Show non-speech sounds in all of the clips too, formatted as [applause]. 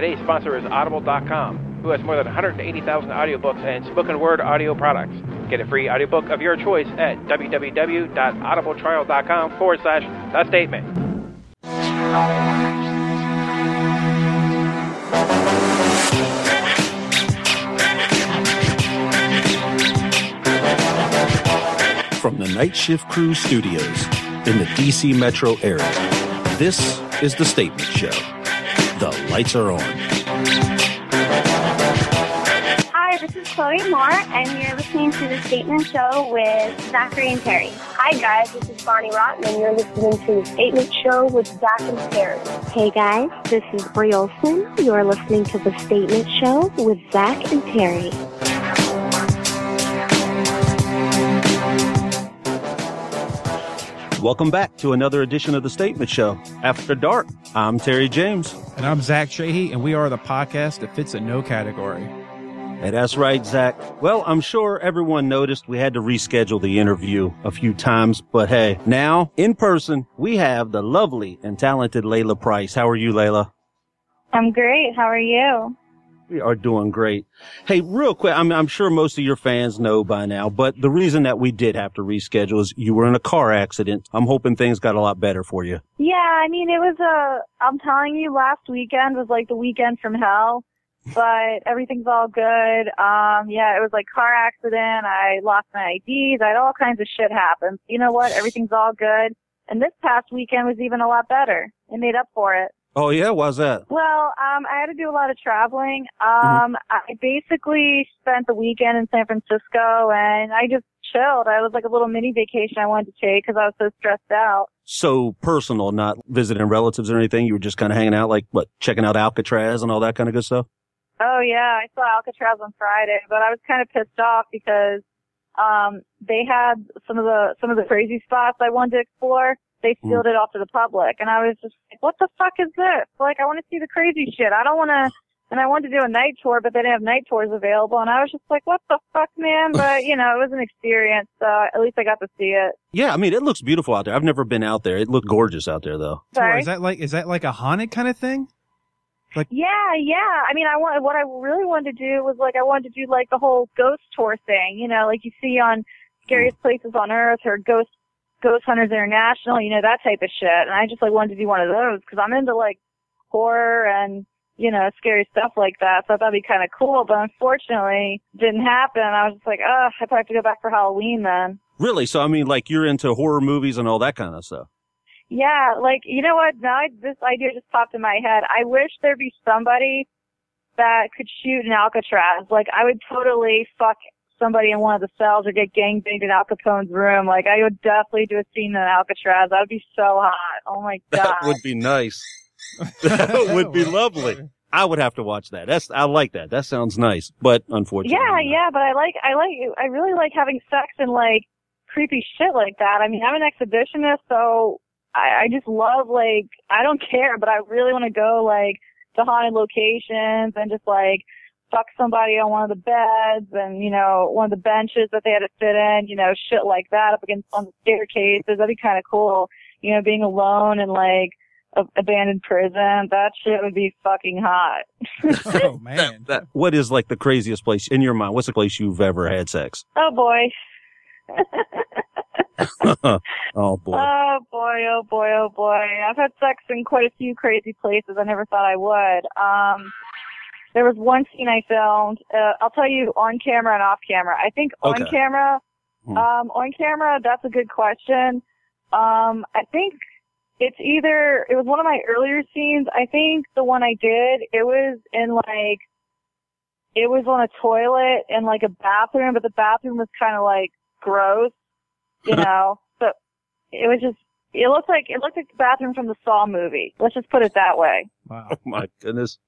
Today's sponsor is Audible.com, who has more than 180,000 audiobooks and spoken word audio products. Get a free audiobook of your choice at www.audibletrial.com forward slash the statement. From the Night Shift Crew Studios in the DC metro area, this is The Statement Show. The lights are on. Hi, this is Chloe Moore, and you're listening to The Statement Show with Zachary and Terry. Hi, guys, this is Bonnie Rotten, and you're listening to The Statement Show with Zach and Terry. Hey, guys, this is Bree Olson. You're listening to The Statement Show with Zach and Terry. Welcome back to another edition of The Statement Show. After Dark, I'm Terry James. And I'm Zach Shahey, and we are the podcast that fits in no category. Hey, that's right, Zach. Well, I'm sure everyone noticed we had to reschedule the interview a few times, but hey, now in person, we have the lovely and talented Layla Price. How are you, Layla? I'm great. How are you? We are doing great. Hey, real quick, I'm, I'm sure most of your fans know by now, but the reason that we did have to reschedule is you were in a car accident. I'm hoping things got a lot better for you. Yeah, I mean, it was a, I'm telling you, last weekend was like the weekend from hell, but everything's all good. Um, yeah, it was like car accident. I lost my IDs. I had all kinds of shit happen. You know what? Everything's all good. And this past weekend was even a lot better. It made up for it. Oh yeah, why's that? Well, um, I had to do a lot of traveling. Um, I basically spent the weekend in San Francisco and I just chilled. I was like a little mini vacation I wanted to take because I was so stressed out. So personal, not visiting relatives or anything. You were just kind of hanging out, like what, checking out Alcatraz and all that kind of good stuff. Oh yeah, I saw Alcatraz on Friday, but I was kind of pissed off because um they had some of the some of the crazy spots I wanted to explore. They mm. sealed it off to the public, and I was just like, "What the fuck is this? Like, I want to see the crazy shit. I don't want to." And I wanted to do a night tour, but they didn't have night tours available, and I was just like, "What the fuck, man?" [laughs] But you know, it was an experience, so at least I got to see it. Yeah, I mean, it looks beautiful out there. I've never been out there. It looked gorgeous out there, though. Sorry. Is that like is that like a haunted kind of thing? Like, Yeah, yeah. I mean, I want what I really wanted to do was like I wanted to do like the whole ghost tour thing, you know, like you see on hmm. scariest places on earth or ghost ghost hunters international, you know, that type of shit. And I just like wanted to do one of those because I'm into like horror and you know scary stuff like that. So I thought it'd be kind of cool, but unfortunately, didn't happen. I was just like, oh, I probably have to go back for Halloween then. Really? So I mean, like you're into horror movies and all that kind of stuff. Yeah, like you know what? Now I, this idea just popped in my head. I wish there'd be somebody that could shoot an Alcatraz. Like I would totally fuck somebody in one of the cells or get gang banged in Al Capone's room. Like I would definitely do a scene in Alcatraz. That would be so hot. Oh my [laughs] god. That would be nice. [laughs] that would be lovely. I would have to watch that. That's I like that. That sounds nice, but unfortunately, Yeah, not. yeah, but I like, I like, I really like having sex and like creepy shit like that. I mean, I'm an exhibitionist, so I, I just love like, I don't care, but I really want to go like to haunted locations and just like fuck somebody on one of the beds and, you know, one of the benches that they had to sit in, you know, shit like that up against on the staircases. That'd be kind of cool. You know, being alone in like a abandoned prison. That shit would be fucking hot. [laughs] Oh [laughs] man. That, what is like the craziest place in your mind? What's the place you've ever had sex? oh boy. [laughs] oh boy. Oh boy, oh boy, oh boy. I've had sex in quite a few crazy places I never thought I would. Um there was one scene I filmed. Uh, I'll tell you on camera and off camera. I think on camera, Hmm. um, on camera, that's a good question. Um, I think it's either, it was one of my earlier scenes. I think the one I did, it was in like, it was on a toilet in like a bathroom, but the bathroom was kind of like gross, you [laughs] know? So it was just, it looked like, it looked like the bathroom from the Saw movie. Let's just put it that way. Wow. [laughs] oh my goodness.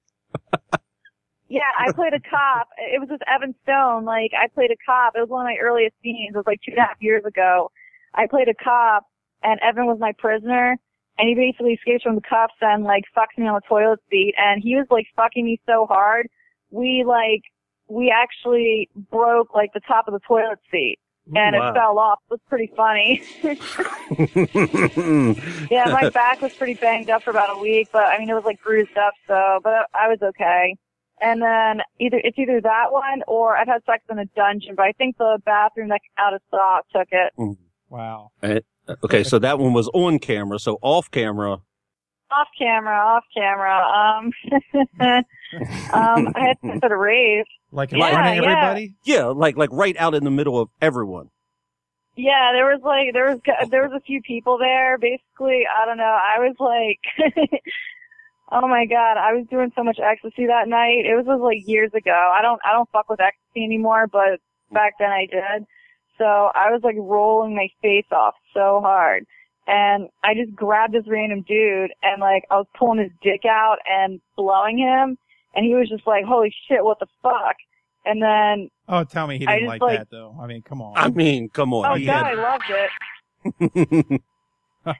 [laughs] Yeah, I played a cop. It was with Evan Stone. Like, I played a cop. It was one of my earliest scenes. It was like two and a half years ago. I played a cop, and Evan was my prisoner. And he basically escapes from the cops and like fucks me on the toilet seat. And he was like fucking me so hard, we like we actually broke like the top of the toilet seat. and Wow. it fell off. It was pretty funny. [laughs] yeah, my back was pretty banged up for about a week, but I mean it was like bruised up, so but I was okay. And then either it's either that one or I've had sex in a dungeon, but I think the bathroom that out of stock took it. Wow. okay, so that one was on camera. So off camera, Off camera, off camera. Um, [laughs] um, I had to at a rave. Like in Yeah, front of yeah. everybody? yeah, like like right out in the middle of everyone. Yeah, there was like there was there was a few people there. Basically, I don't know. I was like, [laughs] oh my god, I was doing so much ecstasy that night. It was, was like years ago. I don't I don't fuck with ecstasy anymore, but back then I did. So I was like rolling my face off so hard. And I just grabbed this random dude and like I was pulling his dick out and blowing him and he was just like, Holy shit, what the fuck? And then Oh, tell me he didn't like, like- that though. I mean, come on. I mean, come on. Oh he god, had- I loved it. [laughs]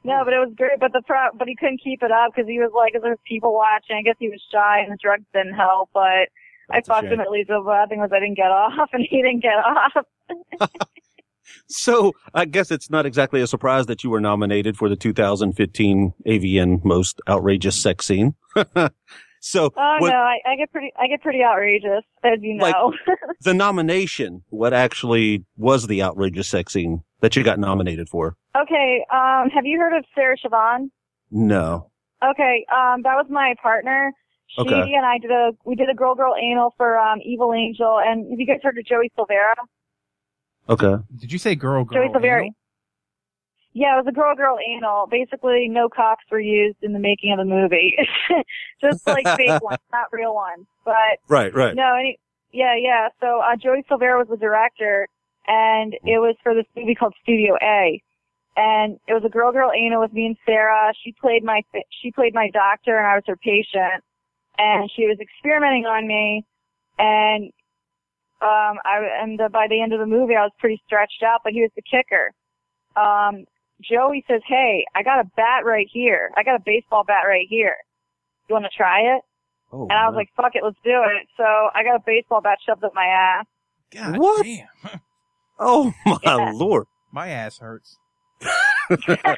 No, but it was great. But the pro- but he couldn't keep it up because he was like, there was people watching. I guess he was shy, and the drugs didn't help. But I That's a fucked him at least. The bad thing was I didn't get [laughs] off, and he didn't get off. [laughs] So I guess it's not exactly a surprise that you were nominated for the 2015 AVN Most Outrageous Sex Scene. [laughs] so Oh what- no, I, I get pretty, I get pretty outrageous, as you Like- know. the nomination, what actually was the outrageous sex scene that you got nominated for? Okay, um, have you heard of Sarah Shevon? No. Okay, um, that was my partner. She Okay. and I did a, we did a girl girl anal for um, Evil Angel, and have you guys heard of Joey Silvera? Okay. Did you say girl, girl? Joey Silvera. anal? Yeah, it was a girl girl anal. Basically, no cocks were used in the making of the movie. [laughs] Just like fake [laughs] ones, not real ones. But Right, right. no, any, yeah, yeah. So uh, Joey Silvera was the director, and it was for this movie called Studio A. And it was a girl girl anal with me and Sarah. She played my she played my doctor, and I was her patient. And she was experimenting on me, and um, I and uh, by the end of the movie, I was pretty stretched out. But he was the kicker. Um, Joey says, "Hey, I got a bat right here. I got a baseball bat right here. You want to try it?" Oh, And I was wow. like, fuck it, let's do it. So I got a baseball bat shoved up my ass. God What? damn. [laughs] oh my Yeah. lord. My ass hurts. [laughs]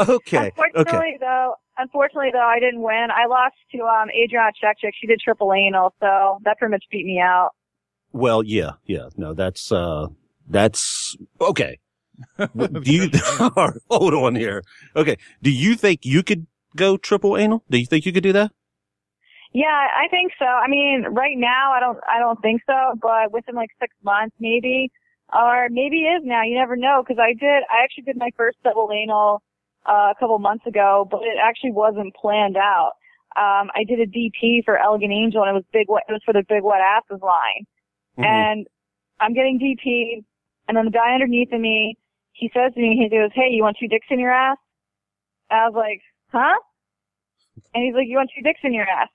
Okay. unfortunately, Okay. though, unfortunately though, I didn't win. I lost to um Adriana Chechik. She did triple anal, so that pretty much beat me out. Well, yeah, yeah. No, that's uh that's okay. What- [laughs] Do you [laughs] hold on here? Okay. Do you think you could go triple anal? Do you think you could do that? Yeah, I think so. I mean, right now, I don't, I don't think so, but within like six months, maybe, or maybe it is now. You never know, because I did, I actually did my first double anal uh, a couple months ago, but it actually wasn't planned out. Um, I did a DP for Elegant Angel, and it was big. Wet, it was for the Big Wet Asses line, Mhm. and I'm getting DP, and then the guy underneath of me, he says to me, he goes, "Hey, you want two dicks in your ass?" And I was like, "Huh?" And he's like, "You want two dicks in your ass?"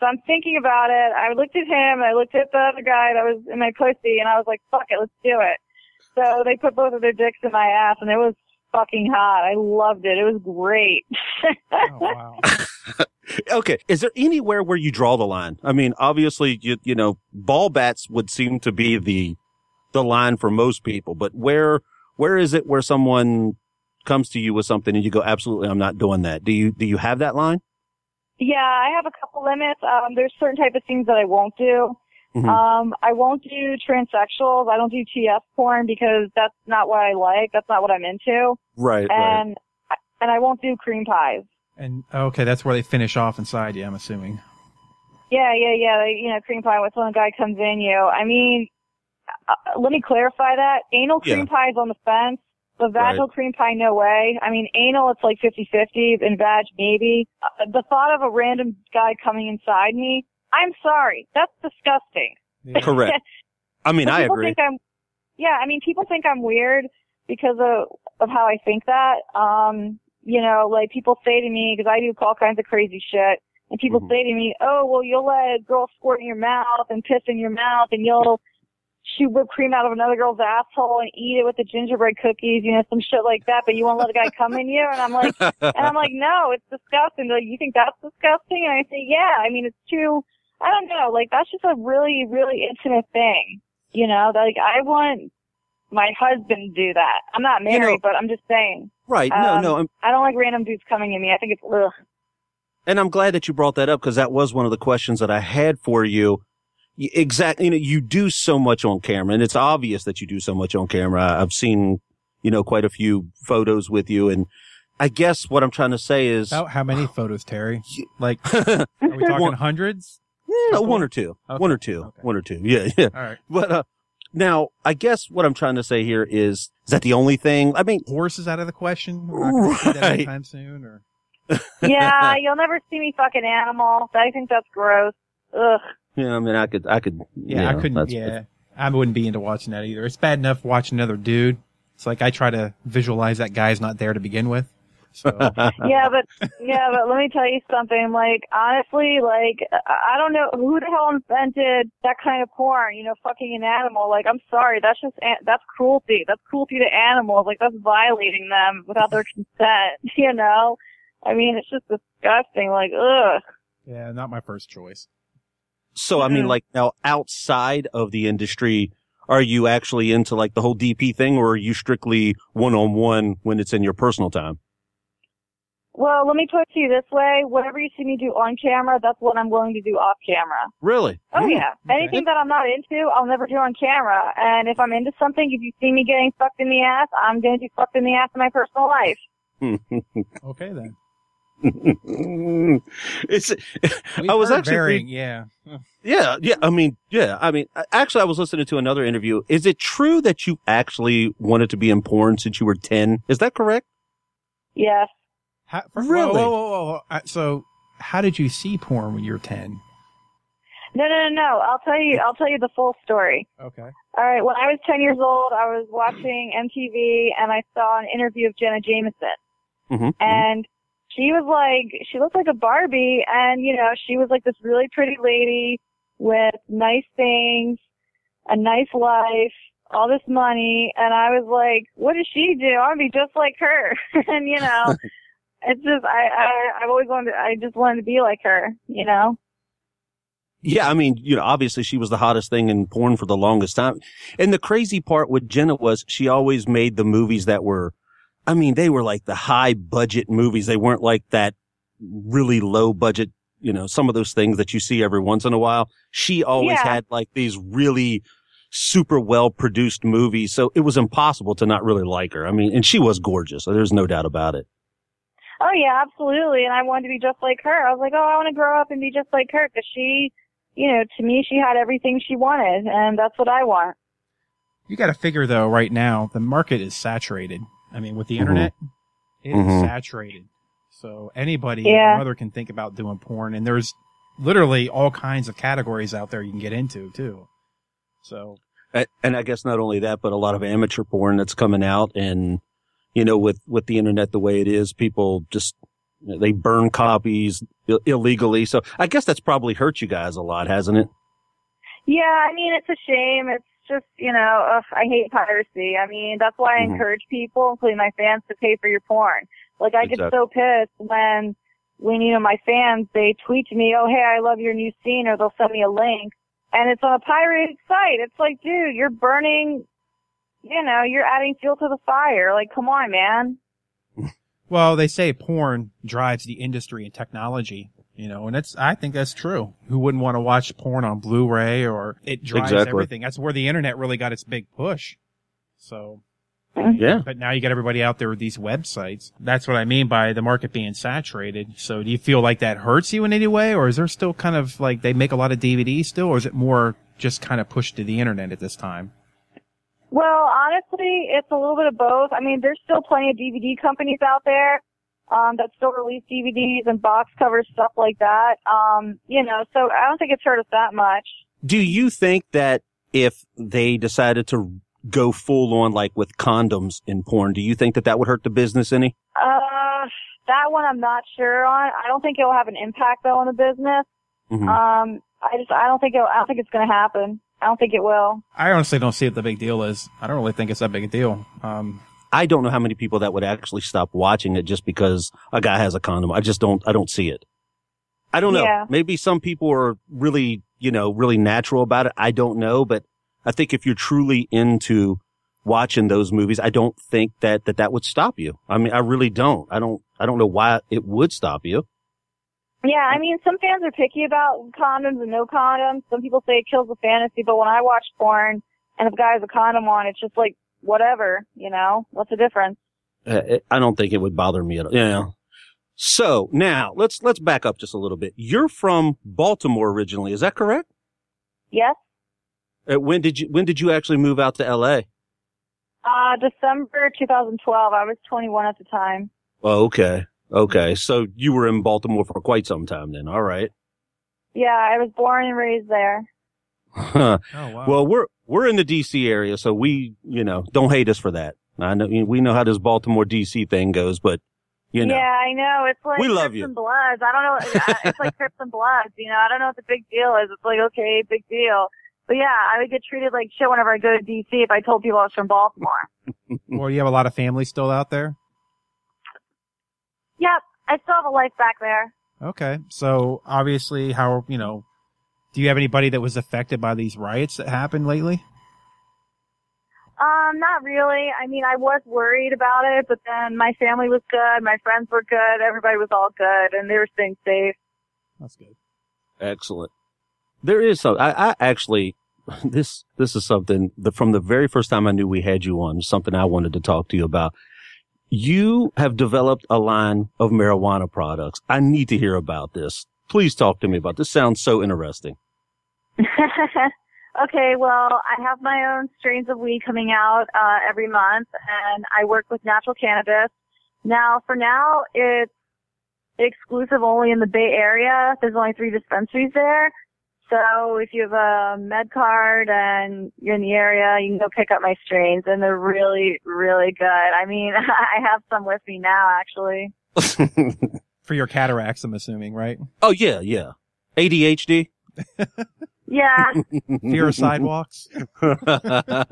So I'm thinking about it. I looked at him. I looked at the other guy that was in my pussy, and I was like, "Fuck it, let's do it." So they put both of their dicks in my ass, and it was fucking hot. I loved it. It was great. Oh, wow. [laughs] Okay. Is there anywhere where you draw the line? I mean, obviously, you you know, ball bats would seem to be the the line for most people, but where where is it where someone comes to you with something and you go, absolutely, I'm not doing that. Do you do you have that line? Yeah, I have a couple limits. Um, there's certain type of things that I won't do. Mhm. Um, I won't do transsexuals. I don't do TF porn because that's not what I like. That's not what I'm into. Right. right. And and I won't do cream pies. And okay, that's where they finish off inside you. I'm assuming. Yeah, yeah, yeah. Like, you know, cream pie. When some guy comes in you, I mean, uh, let me clarify that. Anal cream Yeah. pie is on the fence. The vaginal cream pie, no way. I mean, anal, it's like 50-50, and vag, maybe. Uh, the thought of a random guy coming inside me, I'm sorry. That's disgusting. Yeah. Correct. [laughs] I mean, I people agree. Think I'm, yeah, I mean, people think I'm weird because of of how I think that. Um, you know, like people say to me because I do all kinds of crazy shit, and people Mhm. say to me, "Oh, well, you'll let a girl squirt in your mouth and piss in your mouth, and you'll shoot whipped cream out of another girl's asshole and eat it with the gingerbread cookies, you know, some shit like that, but you won't let a guy come in you." And I'm like, and I'm like, "No, it's disgusting." They're like, you think that's disgusting? And I say, "Yeah. I mean, it's too." I don't know. Like that's just a really, really intimate thing. You know, like I want my husband to do that. I'm not You married, know- but I'm just saying. Right. no, Um, no. I'm, I don't like random dudes coming at me. I think it's ugh. and I'm glad that you brought that up because that was one of the questions that I had for you. Exactly. You know, you do so much on camera and it's obvious that you do so much on camera. I've seen, you know, quite a few photos with you. And I guess what I'm trying to say is About how many [sighs] photos, Terry? Like, no, [laughs] are we talking One- hundreds? one or two, Okay. one or two, Okay. one or two. Yeah. Yeah. All right. But, uh, now I guess what I'm trying to say here is, is that the only thing? I mean, Horse is out of the question. We're not going that Right. anytime soon. Or [laughs] [laughs] Yeah, you'll never see me fucking animal. I think that's gross. Ugh. Yeah, I mean, I could, I could, yeah, you I couldn't. Yeah, I wouldn't be into watching that either. It's bad enough watching another dude. It's like I try to visualize that guy's not there to begin with. So [laughs] Yeah, but yeah, but let me tell you something. Like honestly, like I I don't know who the hell invented that kind of porn. You know, fucking an animal. Like I'm sorry, that's just that's cruelty. That's cruelty to animals. Like that's violating them without their consent. [laughs] You know, I mean, it's just disgusting. Like ugh. yeah, not my first choice. So I mean, like now outside of the industry, are you actually into like the whole DP thing, or are you strictly one on one when it's in your personal time? Well, let me put it to you this way: whatever you see me do on camera, that's what I'm willing to do off camera. Really? Oh Hmm. yeah. Anything that I'm not into, I'll never do on camera. And if I'm into something, if you see me getting fucked in the ass, I'm gonna be fucked in the ass in my personal life. [laughs] Okay then. [laughs] it's. We've I was actually varying. Yeah. Yeah, yeah. I mean, yeah. I mean, actually, I was listening to another interview. Is it true that you actually wanted to be in porn since you were ten? Is that correct? Yes. How, for- Really? Whoa, whoa, whoa, whoa, whoa. Uh, So, how did you see porn when you were ten? No, no, no, no. I'll tell you. I'll tell you the full story. Okay. All right. When I was 10 years old, I was watching MTV and I saw an interview of Jenna Jameson. Mm-hmm. and she was like she looked like a Barbie and you know she was like this really pretty lady with nice things a nice life all this money and I was like what does she do? I want to be just like her. [laughs] And you know [laughs] it's just I I I've always wanted to, I just wanted to be like her you know? Yeah, I mean, you know, obviously she was the hottest thing in porn for the longest time. And the crazy part with Jenna was she always made the movies that were, I mean, they were like the high budget movies. They weren't like that really low budget, you know, some of those things that you see every once in a while. She always Yeah. had like these really super well produced movies. So it was impossible to not really like her. I mean, and she was gorgeous. So there's no doubt about it. oh yeah absolutely and I wanted to be just like her I was like oh I want to grow up and be just like her because she you know to me she had everything she wanted and that's what I want You got to figure though, right now the market is saturated. I mean, with the Mhm. internet, it is Mhm. saturated. So anybody, Yeah. and mother can think about doing porn, and there's literally all kinds of categories out there you can get into too. So And I guess not only that, but a lot of amateur porn that's coming out and, you know, with, with the internet the way it is, people just, they burn copies Ill- illegally. So I guess that's probably hurt you guys a lot, hasn't it? Yeah, I mean, it's a shame. It's just, you know, ugh, I hate piracy. I mean, that's why I Mhm. encourage people, including my fans, to pay for your porn. Like, I get so pissed when, when, you know, my fans, they tweet to me, oh, hey, I love your new scene, or they'll send me a link, and it's on a pirated site. It's like, dude, you're burning, you know, you're adding fuel to the fire. Like, come on, man. Well, they say porn drives the industry and technology, you know, and it's, I think that's true. Who wouldn't want to watch porn on Blu-ray or it drives Exactly. everything? That's where the internet really got its big push. So, Yeah. but now you got everybody out there with these websites. That's what I mean by the market being saturated. So do you feel like that hurts you in any way or is there still kind of like they make a lot of DVDs still or is it more just kind of pushed to the internet at this time? Well, honestly, it's a little bit of both. I mean, there's still plenty of DVD companies out there um, that still release DVDs and box covers, stuff like that. Um, you know, so I don't think it's hurt us that much. Do you think that if they decided to go full on like with condoms in porn, do you think that that would hurt the business any? Uh, that one I'm not sure on. I don't think it'll have an impact though on the business. Mhm. Um, I just I don't think it'll, I don't think it's going to happen. I don't think it will. I honestly don't see what the big deal is. I don't really think it's that big a deal. Um, I don't know how many people that would actually stop watching it just because a guy has a condom. I just don't, I don't see it. I don't know. Yeah. Maybe some people are really, you know, really natural about it. I don't know, but I think if you're truly into watching those movies, I don't think that, that that would stop you. I mean, I really don't. I don't, I don't know why it would stop you. Yeah, I mean, some fans are picky about condoms and no condoms. Some people say it kills the fantasy, but when I watch porn and if a guy has a condom on, it's just like, whatever, you know? What's the difference? Uh, it- I don't think it would bother me at all. Yeah. So now let's, let's back up just a little bit. You're from Baltimore originally. Is that correct? Yes? Uh, when did you, when did you actually move out to LA? Uh, December 2012. I was 21 at the time. Oh, okay. Okay. So you were in Baltimore for quite some time then. All right. Yeah, I was born and raised there. [laughs] Oh wow. Well, we're we're in the DC area, so we, you know, don't hate us for that. I know we know how this Baltimore DC thing goes, but you know, Yeah, I know. It's like We love Crips you. and Bloods. I don't know. it's like Crips and Bloods. You know, I don't know what the big deal is. It's like okay, big deal. But yeah, I would get treated like shit whenever I go to DC if I told people I was from Baltimore. [laughs] Well, you have a lot of family still out there. Yep, I still have a life back there. Okay. So obviously, how you know? Do you have anybody that was affected by these riots that happened lately? Um, not really. I mean, I was worried about it, but then my family was good, my friends were good, everybody was all good, and they were staying safe. That's good. excellent. There is some. I, I actually, [laughs] this this is something that from the very first time I knew we had you on, something I wanted to talk to you about. You have developed a line of marijuana products. I need to hear about this. Please talk to me about this. Sounds so interesting. [laughs] okay, well, I have my own strains of weed coming out uh, every month, and I work with natural cannabis. Now, for now, it's exclusive only in the Bay Area. There's only three dispensaries there. So if you have a med card and you're in the area, you can go pick up my strains, and they're really, really good. I mean, [laughs] I have some with me now, actually. [laughs] For your cataracts, I'm assuming, right? oh yeah, yeah. ADHD. [laughs] Yeah. [laughs] Fear of sidewalks. [laughs] I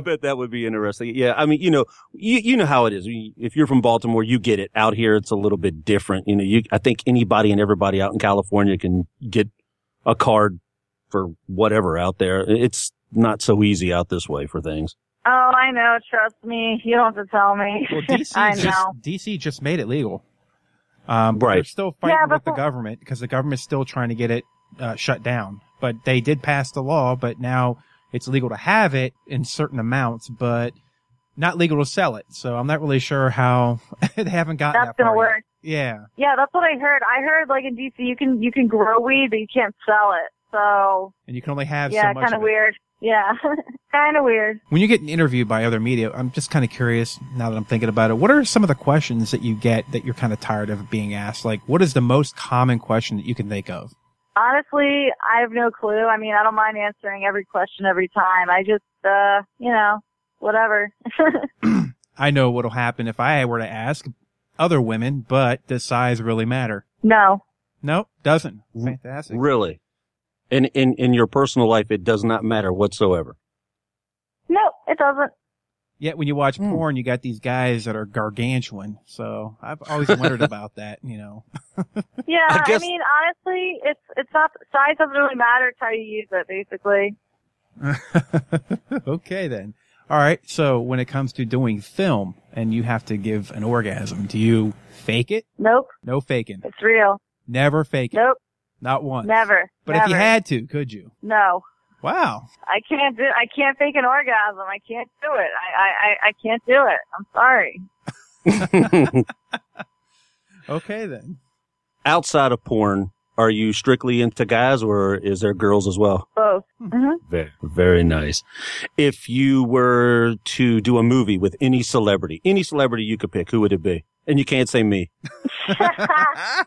bet that would be interesting. Yeah, I mean, you know, you you know how it is. If you're from Baltimore, you get it. Out here, it's a little bit different. You know, you I think anybody and everybody out in California can get a card for whatever out there. It's not so easy out this way for things. Oh, I know. Trust me. You don't have to tell me. Well, DC [laughs] I just know. DC just made it legal. Um, but Right. They're still fighting Yeah, but with the for- government because the government's still trying to get it uh, shut down. But they did pass the law, but now it's legal to have it in certain amounts, but not legal to sell it. So I'm not really sure how [laughs] they haven't gotten That's that gonna far yet. work. Yeah. Yeah, that's what I heard. I heard like in DC you can you can grow weed but you can't sell it. So And you can only have yeah, so much kind of of it. weird. Yeah, [laughs] kind of weird. When you get interviewed by other media, I'm just kind of curious now that I'm thinking about it. What are some of the questions that you get that you're kind of tired of being asked? Like, what is the most common question that you can think of? Honestly, I have no clue. I mean, I don't mind answering every question every time. I just, uh, you know, whatever. [laughs] [clears throat] I know what'll happen if I were to ask other women, but does size really matter? no. Nope, doesn't. Fantastic. Really, in in in your personal life, it does not matter whatsoever. No, it doesn't. Yet when you watch Hmm. porn, you got these guys that are gargantuan. So I've always wondered [laughs] about that, you know. [laughs] Yeah, I I, mean, honestly, it's it's not size doesn't really matter. It's how you use it, basically. [laughs] okay then. All right. So when it comes to doing film and you have to give an orgasm, do you fake it? Nope, No faking. it's real. Never fake it. Nope, Not once. never. But never. if you had to, could you? no, Wow. I can't do. I can't fake an orgasm. I can't do it. I I I, I can't do it. I'm sorry. [laughs] Okay then. Outside of porn, are you strictly into guys, or is there girls as well? Both. hmm Very, very nice. If you were to do a movie with any celebrity, any celebrity you could pick, who would it be? And you can't say me. [laughs] [laughs] oh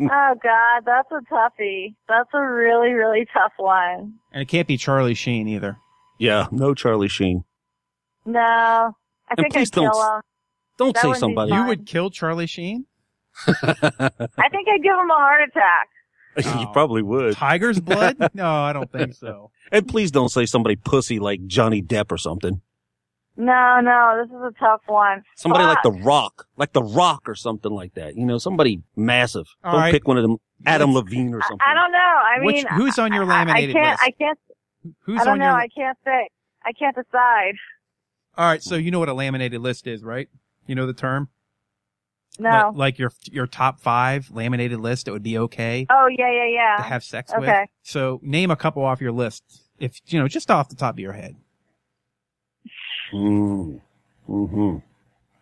God, that's a toughie. That's a really really tough one. And it can't be Charlie Sheen either. Yeah, no Charlie Sheen. No, I think please I'd don't- him. Don't That say somebody. You would kill Charlie Sheen? I think I'd give him a heart attack. [laughs] you Oh. probably would. Tiger's blood? no, I don't think so. And please don't say somebody pussy like Johnny Depp or something. No, no, this is a tough one. Somebody like The Rock, like The Rock or something like that. You know, somebody massive. All don't right. pick one of them Adam Levine or something. I don't know. I mean, Which- who's on your I- I- laminated I, can't. list? I can't. Who's I don't on know. your? I can't say. I can't decide. All right, so you know what a laminated list is, right? You know the term. No. Like, like your your top five laminated list, it would be okay oh yeah, yeah, yeah. to have sex with. Okay. So name a couple off your list, if you know, just off the top of your head. Mm. hmm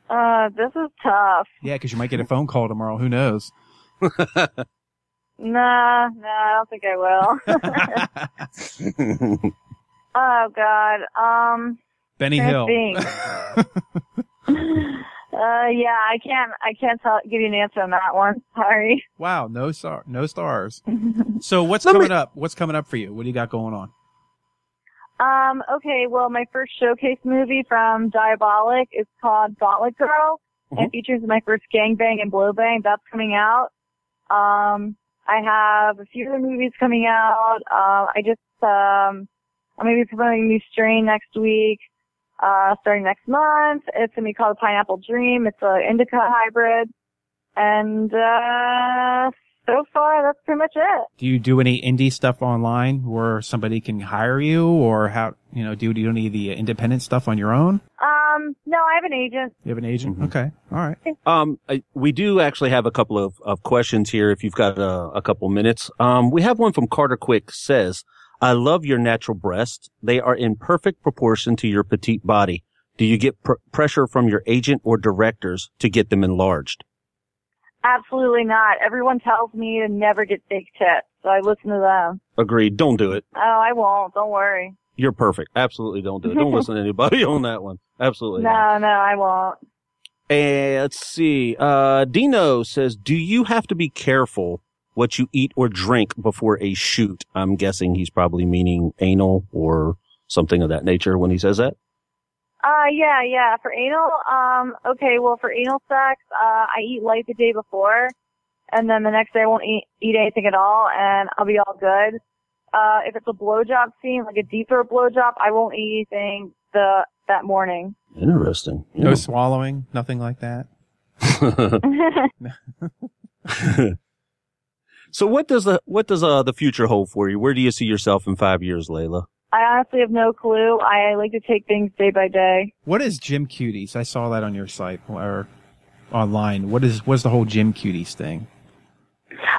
Uh, this is tough. Yeah, because you might get a phone call tomorrow. Who knows? [laughs] Nah, nah, I don't think I will. [laughs] [laughs] oh God. Um. Benny Trying to Hill. think. Uh, yeah, I can't. I can't tell, give you an answer on that one. Sorry. wow, no star, no stars. So what's Let me- coming up? What's coming up for you? What do you got going on? Um. Okay. Well, my first showcase movie from Diabolic is called Gauntlet Girl. Mhm. It features my first gangbang and blow bang. That's coming out. Um. I have a few other movies coming out. Uh, I just um. I'm gonna be promoting a new strain next week. Uh, starting next month. It's gonna be called Pineapple Dream. It's a indica hybrid. And uh, so far, that's pretty much it. Do you do any indie stuff online where somebody can hire you, or how you know do you do any of the independent stuff on your own? Um, no, I have an agent. You have an agent? Mhm. Okay, all right. Um, I- we do actually have a couple of, of questions here. If you've got a, a couple minutes, um, we have one from Carter Quick says, "I love your natural breasts. They are in perfect proportion to your petite body. Do you get pr- pressure from your agent or directors to get them enlarged?" Absolutely not. Everyone tells me to never get fake tits, so I listen to them. Agreed. Don't do it. Oh, I won't. Don't worry. You're perfect. Absolutely don't do it. Don't listen to anybody [laughs] on that one. Absolutely. not. No, no, I won't. And let's see. Uh, Dino says, do you have to be careful what you eat or drink before a shoot? I'm guessing he's probably meaning anal or something of that nature when he says that. Uh, yeah, yeah. For anal, um, okay, well, for anal sex, uh, I eat light the day before, and then the next day I won't eat, eat anything at all, and I'll be all good. Uh, if it's a blowjob scene, like a deeper blowjob, I won't eat anything the, that morning. Interesting. No swallowing, nothing like that. [laughs] [laughs] so what does the what does uh the future hold for you? Where do you see yourself in five years, Layla? I honestly have no clue. I like to take things day by day. What is Gym Cuties? I saw that on your site or online. What is what's the whole Gym Cuties thing?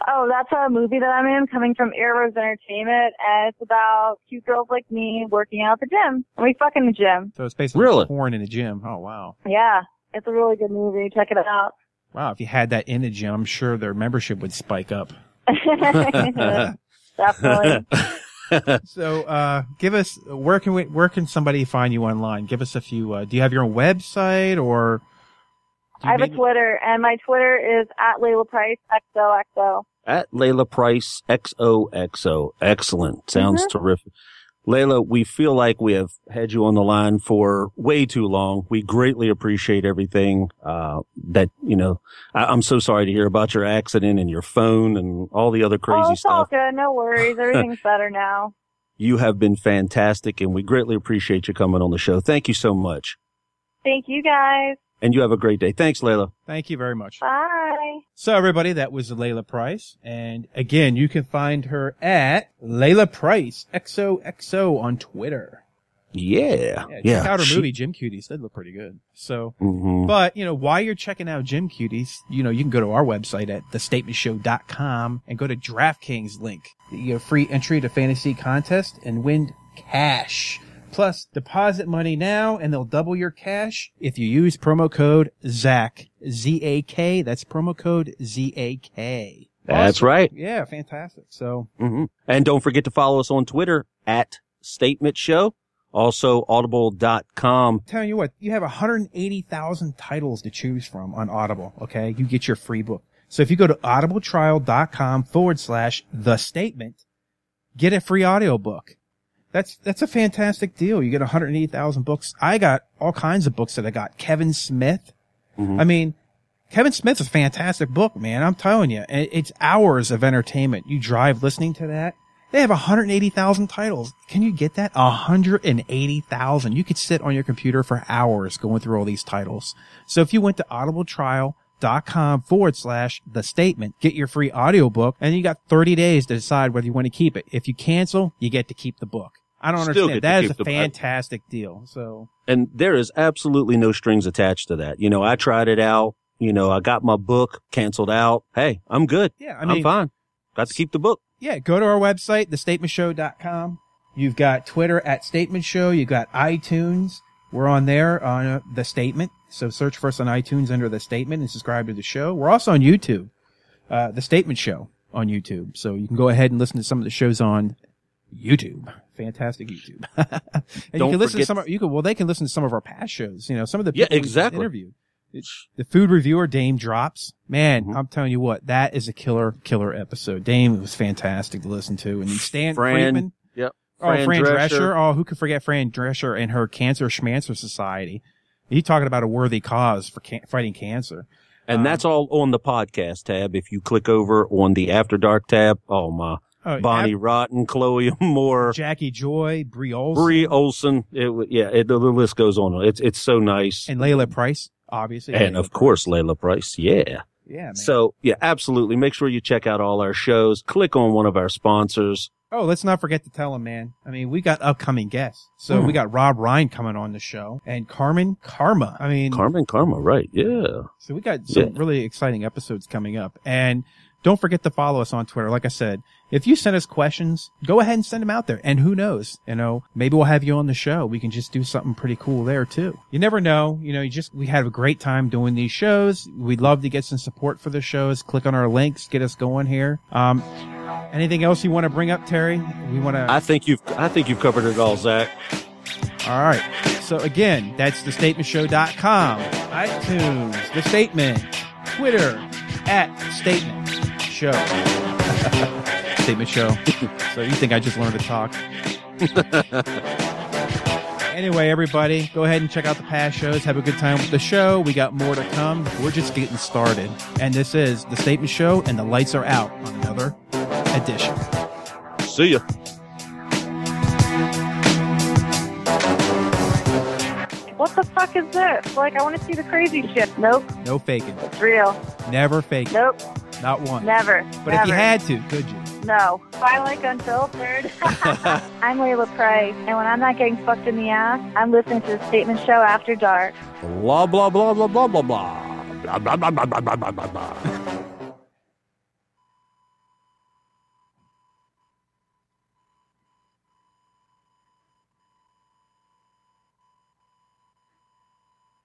Oh, that's a movie that I'm in, coming from Airerose Entertainment, and it's about cute girls like me working out at the gym. And we fuck in the gym. So it's basically Really? porn in a gym. Oh wow. Yeah, it's a really good movie. Check it out. Wow, if you had that in a gym, I'm sure their membership would spike up. [laughs] Definitely. [laughs] [laughs] So, uh, give us where can we where can somebody find you online? Give us a few. Uh, do you have your own website or? do you I have a Twitter, and my Twitter is at Layla Price XOXO. At Layla Price XOXO. Excellent. Sounds terrific. Layla, we feel like we have had you on the line for way too long. We greatly appreciate everything, uh, that, you know, I- I'm so sorry to hear about your accident and your phone and all the other crazy oh, it's all stuff. good. No worries. Everything's [laughs] better now. You have been fantastic and we greatly appreciate you coming on the show. Thank you so much. Thank you guys. And you have a great day. Thanks, Layla. Thank you very much. Bye. So everybody, that was Layla Price. And again, you can find her at Layla Price XOXO on Twitter. Yeah. Yeah, Yeah. check out her She- movie, Gym Cuties. That look pretty good. So, Mhm. but you know, while you're checking out Gym Cuties, you know, you can go to our website at thestatementshow.com and go to DraftKings link. You get a free entry to fantasy contest and win cash. Plus, deposit money now and they'll double your cash if you use promo code ZAK. Z-A-K. That's promo code Z-A-K. That's Awesome. right. Yeah, fantastic. So, hmm And don't forget to follow us on Twitter at Statement Show. Also, audible.com. telling you what, you have 180,000 titles to choose from on Audible. Okay. You get your free book. So if you go to audibletrial.com forward slash the statement, get a free audiobook. That's, that's a fantastic deal. You get 180,000 books. I got all kinds of books that I got. Kevin Smith. Mm-hmm. I mean, Kevin Smith's a fantastic book, man. I'm telling you. It's hours of entertainment. You drive listening to that. They have 180,000 titles. Can you get that? 180,000. You could sit on your computer for hours going through all these titles. So if you went to audibletrial.com forward slash the statement. Get your free audiobook and you got 30 days to decide whether you want to keep it. If you cancel, you get to keep the book. I don't Still understand. That is a the fantastic deal. So and there is absolutely no strings attached to that. You know, I tried it out. You know, I got my book canceled out. Hey, I'm good. yeah, I mean, am fine. Got to keep the book. yeah, go to our website, thestatementshow.com. You've got Twitter at Statement Show. You've got iTunes. We're on there on uh, The Statement. So search for us on iTunes under The Statement and subscribe to the show. We're also on YouTube, uh, The Statement Show on YouTube. So you can go ahead and listen to some of the shows on YouTube. Fantastic YouTube. [laughs] and you Don't can listen to some of, you can, well, they can listen to some of our past shows, you know, some of the Yeah, people just exactly. interviewed. The food reviewer Dame drops. Man, Mhm. I'm telling you what, that is a killer, killer episode. Dame was fantastic to listen to, and Stan Fran, Friedman. Yep. Oh, Fran, Drescher. Oh, who could forget Fran Drescher and her Cancer Schmancer Society? He talking about a worthy cause for can- fighting cancer. And Um, that's all on the podcast tab. If you click over on the After Dark tab, oh my, Oh, Bonnie Rotten, Chloe [laughs] Moore, Jackie Joy, Bree Olson, Bree Olson. It, yeah, it, the, list goes on. It's it's so nice. and Layla Price, obviously. And Layla of course, Layla Price. Yeah. Yeah. Man. So yeah, absolutely. Make sure you check out all our shows. Click on one of our sponsors. Oh, let's not forget to tell him, man. I mean, we got upcoming guests. So Hmm. we got Rob Ryan coming on the show and Carmen Karma. I mean, Carmen Karma, right? Yeah. So we got some Yeah. really exciting episodes coming up. And don't forget to follow us on Twitter. Like I said, if you send us questions, go ahead and send them out there. And who knows, you know, maybe we'll have you on the show. We can just do something pretty cool there too. You never know. You know, you just, we had a great time doing these shows. We'd love to get some support for the shows. Click on our links, get us going here. Um, anything else you want to bring up, Terry? We want to. I think you've I think you've covered it all, Zach. All right. So again, that's thestatementshow.com, iTunes, The Statement, Twitter, at Statement Show. [laughs] statement Show. so you think I just learned to talk. [laughs] anyway, everybody, go ahead and check out the past shows. Have a good time with the show. We got more to come. We're just getting started. And this is The Statement Show, and the lights are out on another edition. See ya. What the fuck is this? Like, I want to see the crazy shit. Nope, No faking. it's real. Never fake. Nope, Not one. never. But never. if you had to, could you? No. I like unfiltered. I'm Layla Price, and when I'm not getting fucked in the ass, I'm listening to the Statement Show After Dark. Blah blah blah blah blah blah blah blah blah blah blah blah blah blah blah.